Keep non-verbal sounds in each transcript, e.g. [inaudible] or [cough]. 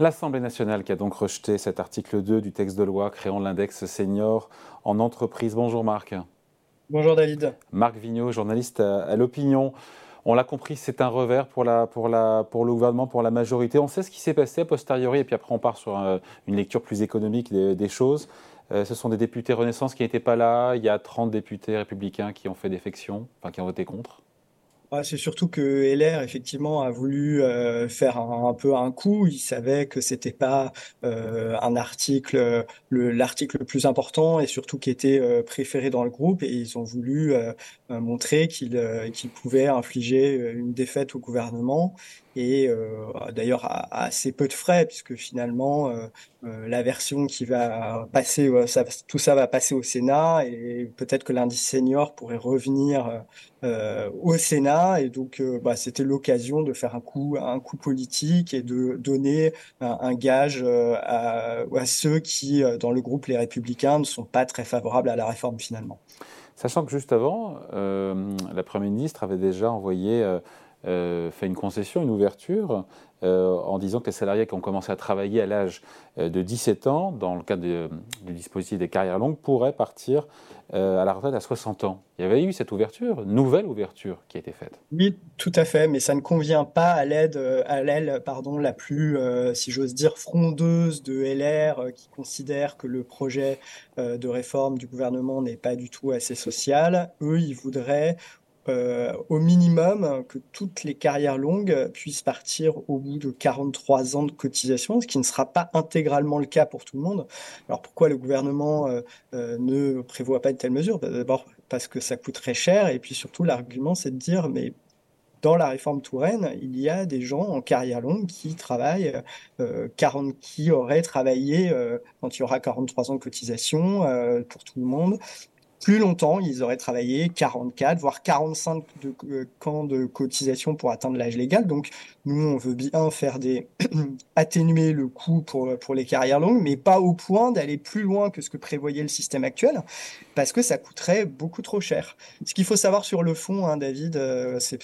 L'Assemblée nationale qui a donc rejeté cet article 2 du texte de loi créant l'index senior en entreprise. Bonjour Marc. Bonjour David. Marc Vigneault, journaliste à, l'opinion. On l'a compris, c'est un revers pour, la, pour, la, pour, le gouvernement, pour la majorité. On sait ce qui s'est passé a posteriori, et puis après on part sur euh, une lecture plus économique des, choses. Euh, ce sont des députés Renaissance qui n'étaient pas là. Il y a 30 députés républicains qui ont fait défection, enfin qui ont voté contre c'est surtout que LR effectivement a voulu euh, faire un, peu un coup. Il savait que c'était pas euh, un article, l'article le, plus important et surtout qui était euh, préféré dans le groupe. Et ils ont voulu montrer qu'ils qu'ils pouvaient infliger une défaite au gouvernement et d'ailleurs à, assez peu de frais puisque finalement la version qui va passer, tout ça va passer au Sénat et peut-être que l'indice senior pourrait revenir euh, au Sénat et donc euh, bah, c'était l'occasion de faire un coup un coup politique et de donner un, gage euh, à, à, ceux qui dans le groupe les Républicains ne sont pas très favorables à la réforme finalement. Sachant que juste avant, la Première ministre avait déjà envoyé fait une concession, une ouverture euh, en disant que les salariés qui ont commencé à travailler à l'âge euh, de 17 ans, dans le cadre du dispositif des carrières longues, pourraient partir euh, à la retraite à 60 ans. Il y avait eu cette ouverture, nouvelle ouverture qui a été faite. Oui, tout à fait, mais ça ne convient pas à l'aide, à l'aile, pardon, la plus, si j'ose dire, frondeuse de LR, qui considère que le projet de réforme du gouvernement n'est pas du tout assez social. Eux, ils voudraient euh, au minimum que toutes les carrières longues puissent partir au bout de 43 ans de cotisation, ce qui ne sera pas intégralement le cas pour tout le monde. Alors pourquoi le gouvernement euh, euh, ne prévoit pas de telles mesures bah, D'abord parce que ça coûterait cher, et puis surtout l'argument c'est de dire mais dans la réforme Touraine, il y a des gens en carrière longue qui travaillent, 40, qui auraient travaillé quand il y aura 43 ans de cotisation pour tout le monde, plus longtemps, ils auraient travaillé 44, voire 45 de, euh, camps de cotisation pour atteindre l'âge légal. Donc, nous, on veut bien faire des [clears throat] atténuer le coût pour, pour les carrières longues, mais pas au point d'aller plus loin que ce que prévoyait le système actuel, parce que ça coûterait beaucoup trop cher. Ce qu'il faut savoir sur le fond, hein, David, euh, c'est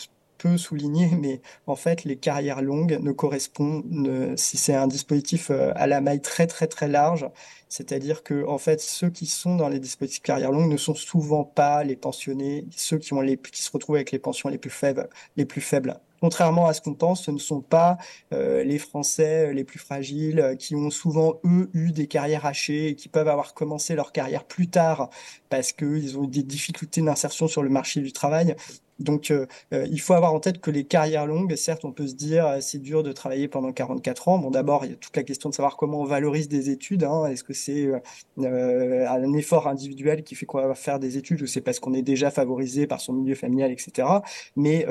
peu souligné, mais en fait, les carrières longues ne correspondent, si c'est un dispositif euh, à la maille très très très large, c'est-à-dire que en fait, ceux qui sont dans les dispositifs carrières longues ne sont souvent pas les pensionnés, ceux qui ont les qui se retrouvent avec les pensions les plus faibles, les plus faibles. Contrairement à ce qu'on pense, ce ne sont pas euh, les Français les plus fragiles euh, qui ont souvent, eux, eu des carrières hachées et qui peuvent avoir commencé leur carrière plus tard parce qu'ils ont eu des difficultés d'insertion sur le marché du travail. Donc, euh, euh, il faut avoir en tête que les carrières longues, certes, on peut se dire euh, c'est dur de travailler pendant 44 ans. Bon, d'abord, il y a toute la question de savoir comment on valorise des études. Hein. Est-ce que c'est un effort individuel qui fait qu'on va faire des études ou c'est parce qu'on est déjà favorisé par son milieu familial, etc. Mais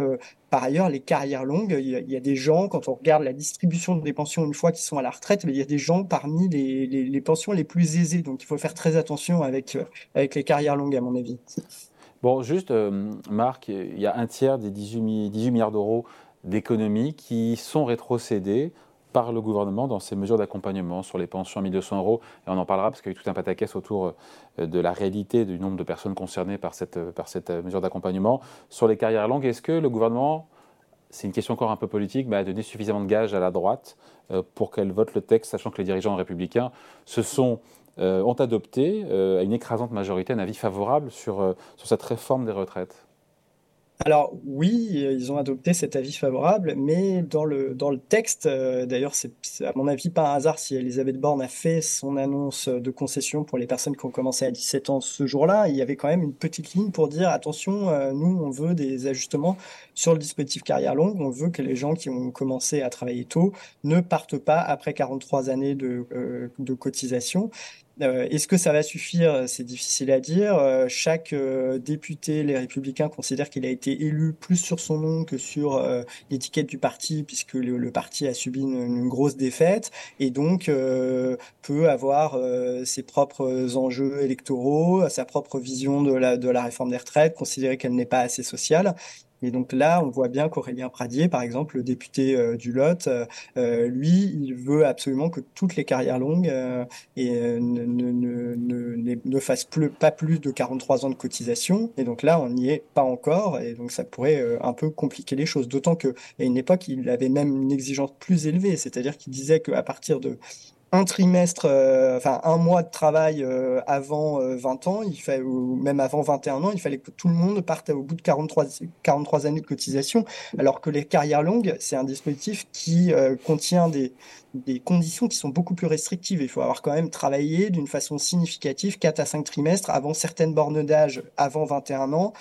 par ailleurs, les carrières longues, il y, a, des gens, quand on regarde la distribution des pensions une fois qu'ils sont à la retraite, il y a des gens parmi les, les, pensions les plus aisées. Donc, il faut faire très attention avec, avec les carrières longues, à mon avis. Bon, juste, euh, Marc, il y a un tiers des 18, milliards d'euros d'économies qui sont rétrocédés par le gouvernement dans ces mesures d'accompagnement sur les pensions à 1200 euros. Et on en parlera parce qu'il y a eu tout un pataquès autour euh, de la réalité du nombre de personnes concernées par cette, cette mesure d'accompagnement. Sur les carrières longues, est-ce que le gouvernement, c'est une question encore un peu politique, mais a donné suffisamment de gages à la droite euh, pour qu'elle vote le texte, sachant que les dirigeants républicains se sont euh, ont adopté euh, à une écrasante majorité un avis favorable sur, euh, sur cette réforme des retraites. Alors oui, ils ont adopté cet avis favorable, mais dans le, dans le texte, d'ailleurs c'est à mon avis pas un hasard si Elisabeth Borne a fait son annonce de concession pour les personnes qui ont commencé à 17 ans ce jour-là, il y avait quand même une petite ligne pour dire attention, nous on veut des ajustements sur le dispositif carrière longue, on veut que les gens qui ont commencé à travailler tôt ne partent pas après 43 années de, de cotisation. Euh, est-ce que ça va suffire? C'est difficile à dire. Euh, chaque euh, député, les républicains, considèrent qu'il a été élu plus sur son nom que sur l'étiquette du parti, puisque le, parti a subi une, grosse défaite, et donc peut avoir ses propres enjeux électoraux, sa propre vision de la, de la réforme des retraites, considérer qu'elle n'est pas assez sociale. Et donc là, on voit bien qu'Aurélien Pradier, par exemple, le député euh, du Lot, euh, lui, il veut absolument que toutes les carrières longues ne, fassent pas plus de 43 ans de cotisation. Et donc là, on n'y est pas encore. Et donc ça pourrait un peu compliquer les choses. D'autant qu'à une époque, il avait même une exigence plus élevée. C'est-à-dire qu'il disait qu'à partir de un trimestre, euh, enfin un mois de travail euh, avant 20 euh, ans, il fait, ou même avant 21 ans, il fallait que tout le monde parte au bout de 43, 43 années de cotisation, alors que les carrières longues, c'est un dispositif qui contient des, des conditions qui sont beaucoup plus restrictives. Il faut avoir quand même travaillé d'une façon significative 4 à 5 trimestres avant certaines bornes d'âge, avant 21 ans,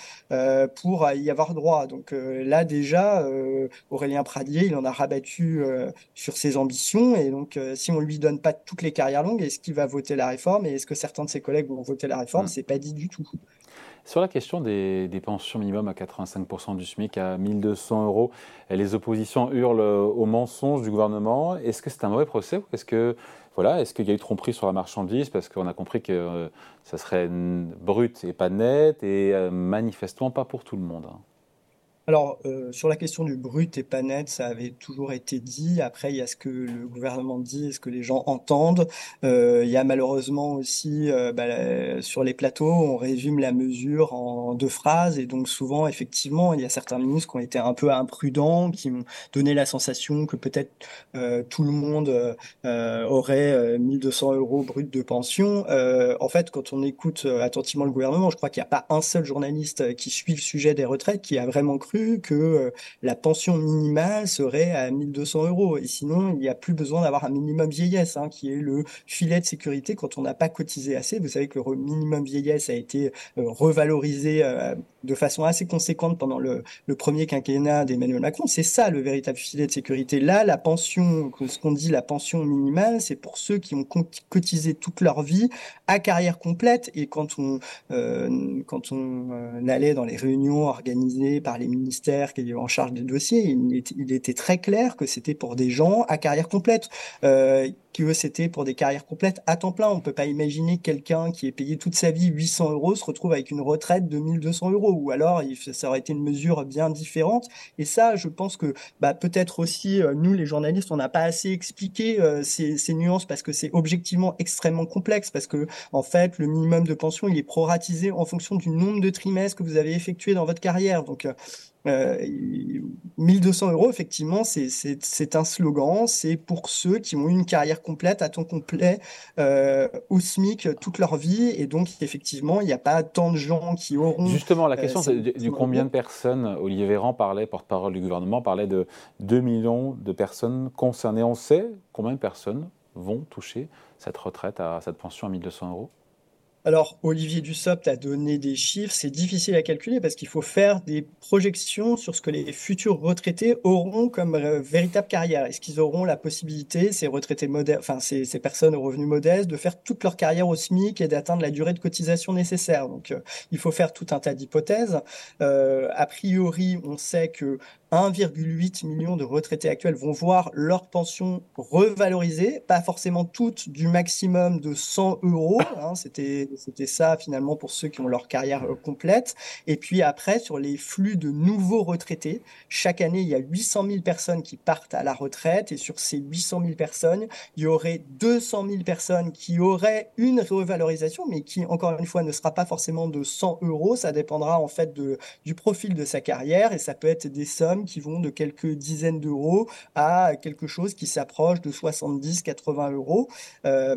pour y avoir droit. Donc là déjà, Aurélien Pradier, il en a rabattu sur ses ambitions. Et donc si on lui donne pas toutes les carrières longues, est-ce qu'il va voter la réforme Et est-ce que certains de ses collègues vont voter la réforme? Mmh. C'est pas dit du tout. Sur la question des, pensions minimum à 85% du SMIC à 1200 euros, les oppositions hurlent au mensonge du gouvernement. Est-ce que c'est un mauvais procès ou est-ce que voilà, est-ce qu'il y a eu tromperie sur la marchandise? Parce qu'on a compris que euh, ça serait brut et pas net et euh, manifestement pas pour tout le monde. Hein. Alors, euh, sur la question du brut et pas net, ça avait toujours été dit. Après, il y a ce que le gouvernement dit et ce que les gens entendent. Euh, il y a malheureusement aussi, euh, bah, sur les plateaux, on résume la mesure en deux phrases. Et donc, souvent, effectivement, il y a certains ministres qui ont été un peu imprudents, qui ont donné la sensation que peut-être tout le monde aurait 1200 euros brut de pension. en fait, quand on écoute attentivement le gouvernement, je crois qu'il n'y a pas un seul journaliste qui suit le sujet des retraites qui a vraiment cru que euh, la pension minimale serait à 1200 euros. Et sinon, il n'y a plus besoin d'avoir un minimum vieillesse, hein, qui est le filet de sécurité quand on n'a pas cotisé assez. Vous savez que le minimum vieillesse a été euh, revalorisé euh, de façon assez conséquente pendant le, premier quinquennat d'Emmanuel Macron. C'est ça le véritable filet de sécurité. Là, la pension, ce qu'on dit la pension minimale, c'est pour ceux qui ont cotisé toute leur vie à carrière complète. Et quand on, quand on allait dans les réunions organisées par les ministère qui est en charge des dossiers, il était, très clair que c'était pour des gens à carrière complète. Euh, que c'était pour des carrières complètes à temps plein. On ne peut pas imaginer quelqu'un qui est payé toute sa vie 800 euros se retrouve avec une retraite de 1200 euros. Ou alors, ça aurait été une mesure bien différente. Et ça, je pense que bah, peut-être aussi, euh, nous, les journalistes, on n'a pas assez expliqué euh, ces, ces, nuances parce que c'est objectivement extrêmement complexe. Parce que, en fait, le minimum de pension, il est proratisé en fonction du nombre de trimestres que vous avez effectué dans votre carrière. Donc, euh, 1200 euros, effectivement, c'est un slogan. C'est pour ceux qui ont une carrière complète, à temps complet, euh, au SMIC toute leur vie. Et donc, effectivement, il n'y a pas tant de gens qui auront. Justement, la question, euh, c'est du, combien de personnes Olivier Véran parlait, porte-parole du gouvernement, parlait de 2 millions de personnes concernées. On sait combien de personnes vont toucher cette retraite à cette pension à 1200 euros? Alors, Olivier Dussopt a donné des chiffres, c'est difficile à calculer parce qu'il faut faire des projections sur ce que les futurs retraités auront comme euh, véritable carrière. Est-ce qu'ils auront la possibilité, ces retraités modestes, enfin ces, personnes aux revenus modestes, de faire toute leur carrière au SMIC et d'atteindre la durée de cotisation nécessaire? Donc, euh, il faut faire tout un tas d'hypothèses. Euh, a priori, on sait que 1,8 million de retraités actuels vont voir leur pension revalorisée, pas forcément toutes du maximum de 100 euros. Hein, c'était ça finalement pour ceux qui ont leur carrière euh, complète. Et puis après, sur les flux de nouveaux retraités, chaque année, il y a 800 000 personnes qui partent à la retraite. Et sur ces 800 000 personnes, il y aurait 200 000 personnes qui auraient une revalorisation, mais qui, encore une fois, ne sera pas forcément de 100 euros. Ça dépendra en fait de, du profil de sa carrière et ça peut être des sommes qui vont de quelques dizaines d'euros à quelque chose qui s'approche de 70-80 euros. Euh,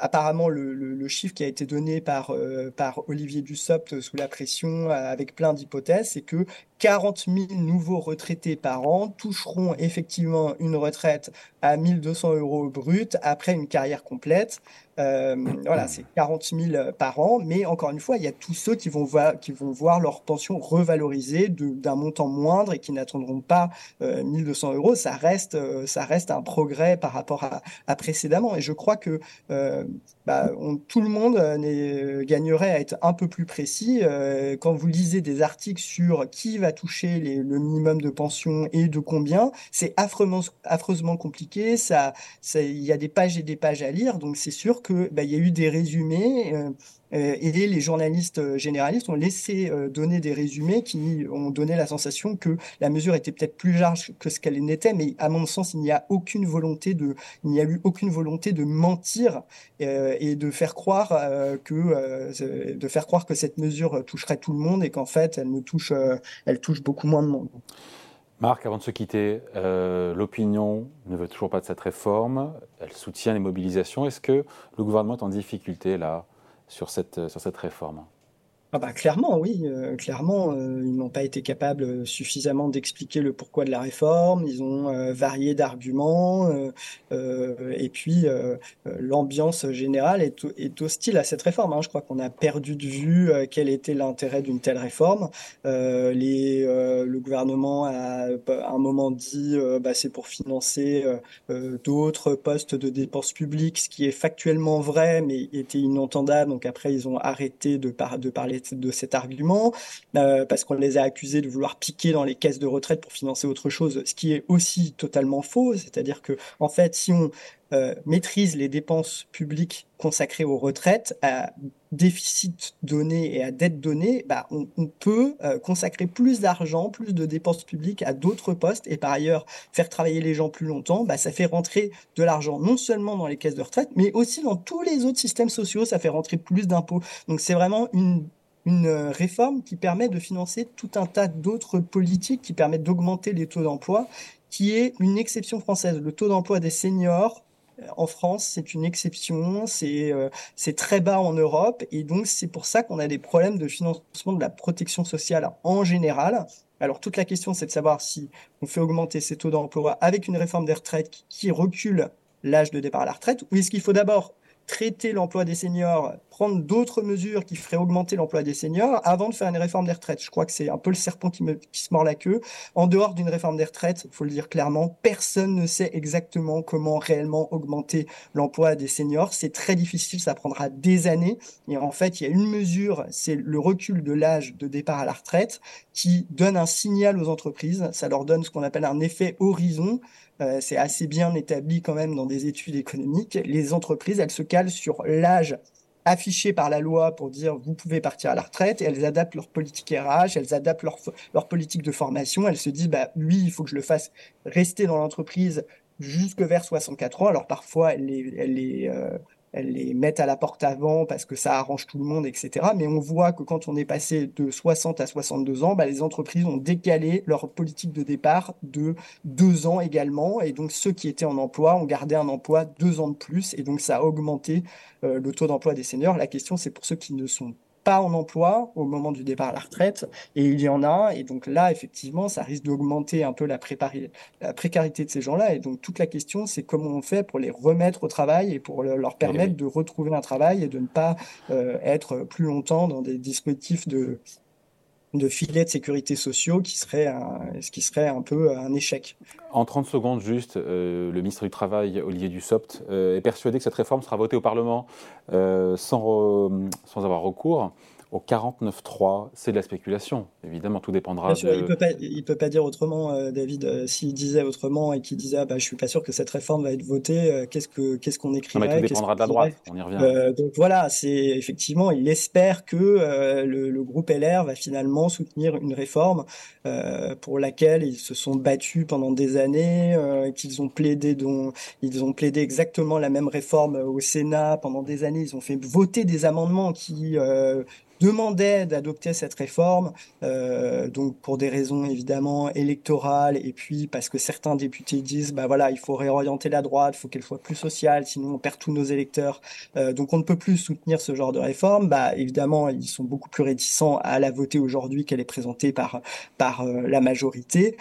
apparemment, le, chiffre qui a été donné par, euh, par Olivier Dussopt sous la pression, avec plein d'hypothèses, c'est que 40 000 nouveaux retraités par an toucheront effectivement une retraite à 1200 euros brut après une carrière complète. Euh, voilà, c'est 40 000 par an, mais encore une fois, il y a tous ceux qui vont voir, qui vont voir leur pension revalorisée d'un montant moindre et qui n'attendront pas 1200 euh, euros. Ça reste, euh, ça reste un progrès par rapport à précédemment. Et je crois que bah, tout le monde gagnerait à être un peu plus précis. quand vous lisez des articles sur qui va toucher le minimum de pension et de combien, c'est affreusement, compliqué. Il y a des pages et des pages à lire, donc c'est sûr que bah, y a eu des résumés. Euh, et les journalistes généralistes ont laissé donner des résumés qui ont donné la sensation que la mesure était peut-être plus large que ce qu'elle n'était, mais à mon sens, il n'y a aucune volonté de, il n'y a eu aucune volonté de mentir et de faire croire que, de faire croire que cette mesure toucherait tout le monde et qu'en fait, elle touche, elle touche beaucoup moins de monde. Marc, avant de se quitter, euh, l'opinion ne veut toujours pas de cette réforme. Elle soutient les mobilisations. Est-ce que le gouvernement est en difficulté là sur cette, sur cette réforme? Ah bah, clairement, oui, euh, clairement, euh, ils n'ont pas été capables euh, suffisamment d'expliquer le pourquoi de la réforme. Ils ont varié d'arguments, et puis l'ambiance générale est, hostile à cette réforme. Hein. Je crois qu'on a perdu de vue quel était l'intérêt d'une telle réforme. Le gouvernement a à un moment dit, bah, c'est pour financer d'autres postes de dépenses publiques, ce qui est factuellement vrai, mais était inentendable. Donc après, ils ont arrêté de parler de cet argument, euh, parce qu'on les a accusés de vouloir piquer dans les caisses de retraite pour financer autre chose, ce qui est aussi totalement faux. C'est-à-dire que, en fait, si on euh, maîtrise les dépenses publiques consacrées aux retraites à déficit donné et à dette donnée, bah, on, peut euh, consacrer plus d'argent, plus de dépenses publiques à d'autres postes et par ailleurs faire travailler les gens plus longtemps, bah, ça fait rentrer de l'argent non seulement dans les caisses de retraite, mais aussi dans tous les autres systèmes sociaux, ça fait rentrer plus d'impôts. Donc c'est vraiment une une euh, réforme qui permet de financer tout un tas d'autres politiques qui permettent d'augmenter les taux d'emploi, qui est une exception française. Le taux d'emploi des seniors euh, en France, c'est une exception, euh, c'est très bas en Europe, et donc c'est pour ça qu'on a des problèmes de financement de la protection sociale en général. Alors toute la question, c'est de savoir si on fait augmenter ces taux d'emploi avec une réforme des retraites qui, qui recule l'âge de départ à la retraite, ou est-ce qu'il faut d'abord traiter l'emploi des seniors, prendre d'autres mesures qui feraient augmenter l'emploi des seniors avant de faire une réforme des retraites. Je crois que c'est un peu le serpent qui, me, qui se mord la queue. En dehors d'une réforme des retraites, il faut le dire clairement, personne ne sait exactement comment réellement augmenter l'emploi des seniors. C'est très difficile, ça prendra des années. Et en fait, il y a une mesure, c'est le recul de l'âge de départ à la retraite qui donne un signal aux entreprises. Ça leur donne ce qu'on appelle un effet horizon. Euh, c'est assez bien établi quand même dans des études économiques. Les entreprises, elles se calent sur l'âge affiché par la loi pour dire vous pouvez partir à la retraite et elles adaptent leur politique RH, elles adaptent leur, politique de formation, elles se disent bah il faut que je le fasse rester dans l'entreprise jusque vers 64 ans. Alors parfois elles les euh, elles les mettent à la porte avant parce que ça arrange tout le monde, etc. Mais on voit que quand on est passé de 60 à 62 ans, bah, les entreprises ont décalé leur politique de départ de deux ans également. Et donc ceux qui étaient en emploi ont gardé un emploi deux ans de plus. Et donc ça a augmenté euh, le taux d'emploi des seniors. La question, c'est pour ceux qui ne sont pas en emploi au moment du départ à la retraite, et il y en a, et donc là, effectivement, ça risque d'augmenter un peu la, la, précarité de ces gens-là, et donc toute la question, c'est comment on fait pour les remettre au travail et pour leur permettre de retrouver un travail et de ne pas euh, être plus longtemps dans des dispositifs de, de filets de sécurité sociaux qui serait un, ce qui serait un peu un échec. En 30 secondes, juste, euh, le ministre du Travail, Olivier Dussopt, euh, est persuadé que cette réforme sera votée au Parlement euh, sans, sans avoir recours au 49.3, c'est de la spéculation. Évidemment, tout dépendra de... Il ne peut, pas, peut pas dire autrement, euh, David. Euh, s'il disait autrement et qu'il disait ah, bah, je suis pas sûr que cette réforme va être votée, euh, qu'est-ce qu'on qu'on écrirait non, mais Tout dépendra de la droite, on y revient. donc voilà, c'est effectivement, il espère que le, le, groupe LR va finalement soutenir une réforme pour laquelle ils se sont battus pendant des années, qu'ils ont plaidé, dont, ils ont plaidé exactement la même réforme au Sénat pendant des années. Ils ont fait voter des amendements qui demandait d'adopter cette réforme, euh, donc pour des raisons évidemment électorales, et puis parce que certains députés disent, bah voilà, il faut réorienter la droite, il faut qu'elle soit plus sociale, sinon on perd tous nos électeurs, euh, donc on ne peut plus soutenir ce genre de réforme. Bah évidemment, ils sont beaucoup plus réticents à la voter aujourd'hui qu'elle est présentée par par euh, la majorité.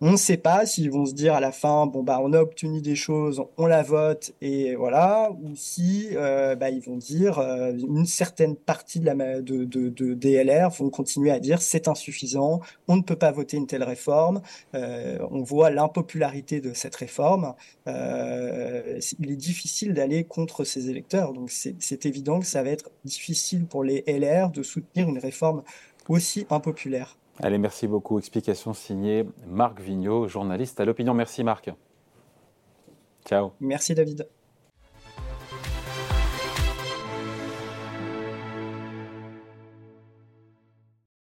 On ne sait pas s'ils vont se dire à la fin, bon bah on a obtenu des choses, on la vote et voilà, ou si bah, ils vont dire une certaine partie de, la, de, de, DLR vont continuer à dire c'est insuffisant, on ne peut pas voter une telle réforme. Euh, on voit l'impopularité de cette réforme. Euh, il est difficile d'aller contre ces électeurs. Donc c'est évident que ça va être difficile pour les LR de soutenir une réforme aussi impopulaire. Allez, merci beaucoup. Explication signée Marc Vigneault, journaliste à l'opinion. Merci Marc. Ciao. Merci David.